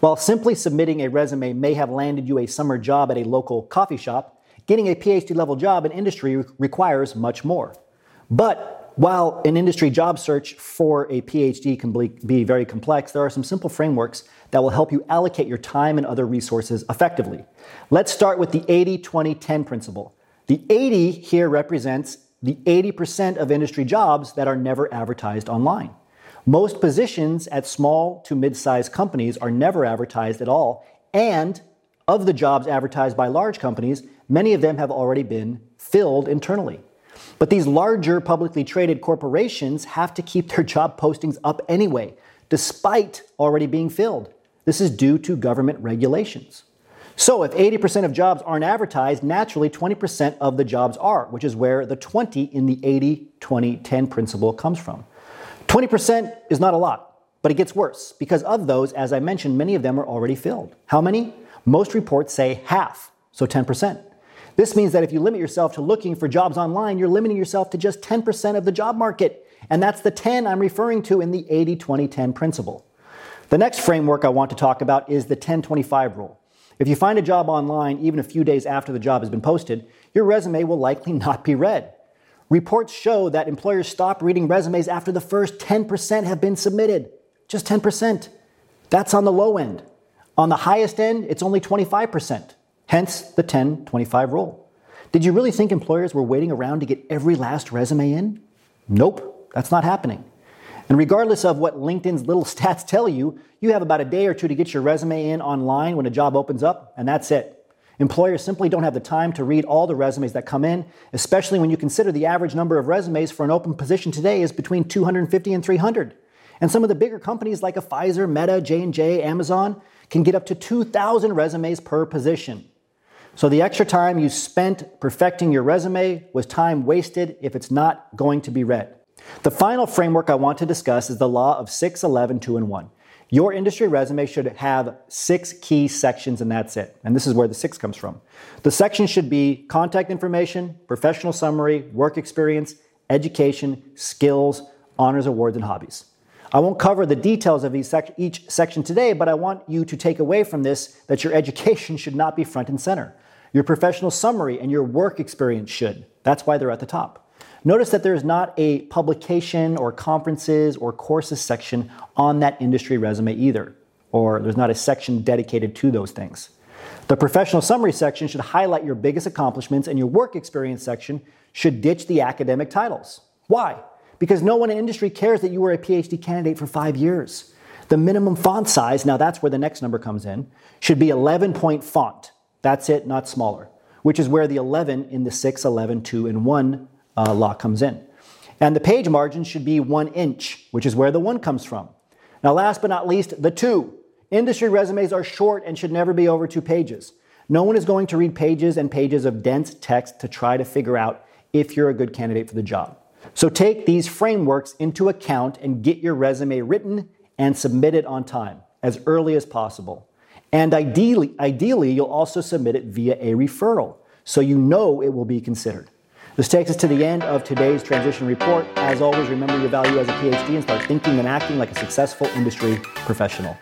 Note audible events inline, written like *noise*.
While simply submitting a resume may have landed you a summer job at a local coffee shop, getting a PhD level job in industry requires much more. But while an industry job search for a PhD can be very complex, there are some simple frameworks that will help you allocate your time and other resources effectively. Let's start with the 80 20 10 principle. The 80 here represents the 80% of industry jobs that are never advertised online. Most positions at small to mid sized companies are never advertised at all, and of the jobs advertised by large companies, many of them have already been filled internally. But these larger publicly traded corporations have to keep their job postings up anyway, despite already being filled. This is due to government regulations. So, if 80% of jobs aren't advertised, naturally 20% of the jobs are, which is where the 20 in the 80 20 10 principle comes from. 20% is not a lot, but it gets worse because of those, as I mentioned, many of them are already filled. How many? Most reports say half, so 10%. This means that if you limit yourself to looking for jobs online, you're limiting yourself to just 10% of the job market. And that's the 10 I'm referring to in the 80 20 10 principle. The next framework I want to talk about is the 10 25 rule. If you find a job online even a few days after the job has been posted, your resume will likely not be read. Reports show that employers stop reading resumes after the first 10% have been submitted. Just 10%. That's on the low end. On the highest end, it's only 25%. Hence the 10 25 rule. Did you really think employers were waiting around to get every last resume in? Nope, that's not happening. And regardless of what LinkedIn's little *laughs* stats tell you, you have about a day or two to get your resume in online when a job opens up, and that's it. Employers simply don't have the time to read all the resumes that come in, especially when you consider the average number of resumes for an open position today is between 250 and 300. And some of the bigger companies like a Pfizer, Meta, J&J, Amazon can get up to 2,000 resumes per position. So the extra time you spent perfecting your resume was time wasted if it's not going to be read. The final framework I want to discuss is the law of 6, 11, 2, and 1. Your industry resume should have six key sections, and that's it. And this is where the six comes from. The section should be contact information, professional summary, work experience, education, skills, honors, awards, and hobbies. I won't cover the details of each section today, but I want you to take away from this that your education *laughs* should not be front and center. Your professional summary and your work experience should. That's why they're at the top. Notice that there's not a publication or conferences or courses section on that industry resume either, or there's not a section dedicated to those things. The professional summary section should highlight your biggest accomplishments, and your work experience section should ditch the academic titles. Why? Because no one in industry cares that you were a PhD candidate for five years. The minimum font size, now that's where the next number comes in, should be 11 point font. That's it, not smaller, which is where the 11 in the 6, 11, 2, and 1 uh, law comes in. And the page margin should be one inch, which is where the one comes from. Now, last but not least, the two. Industry resumes are short and should never be over two pages. No one is going to read pages and pages of dense text to try to figure out if you're a good candidate for the job. So take these frameworks into account and get your resume written and submit it on time as early as possible. And ideally, ideally, you'll also submit it via a referral so you know it will be considered. This takes us to the end of today's transition report. As always, remember your value as a PhD and start thinking and acting like a successful industry professional.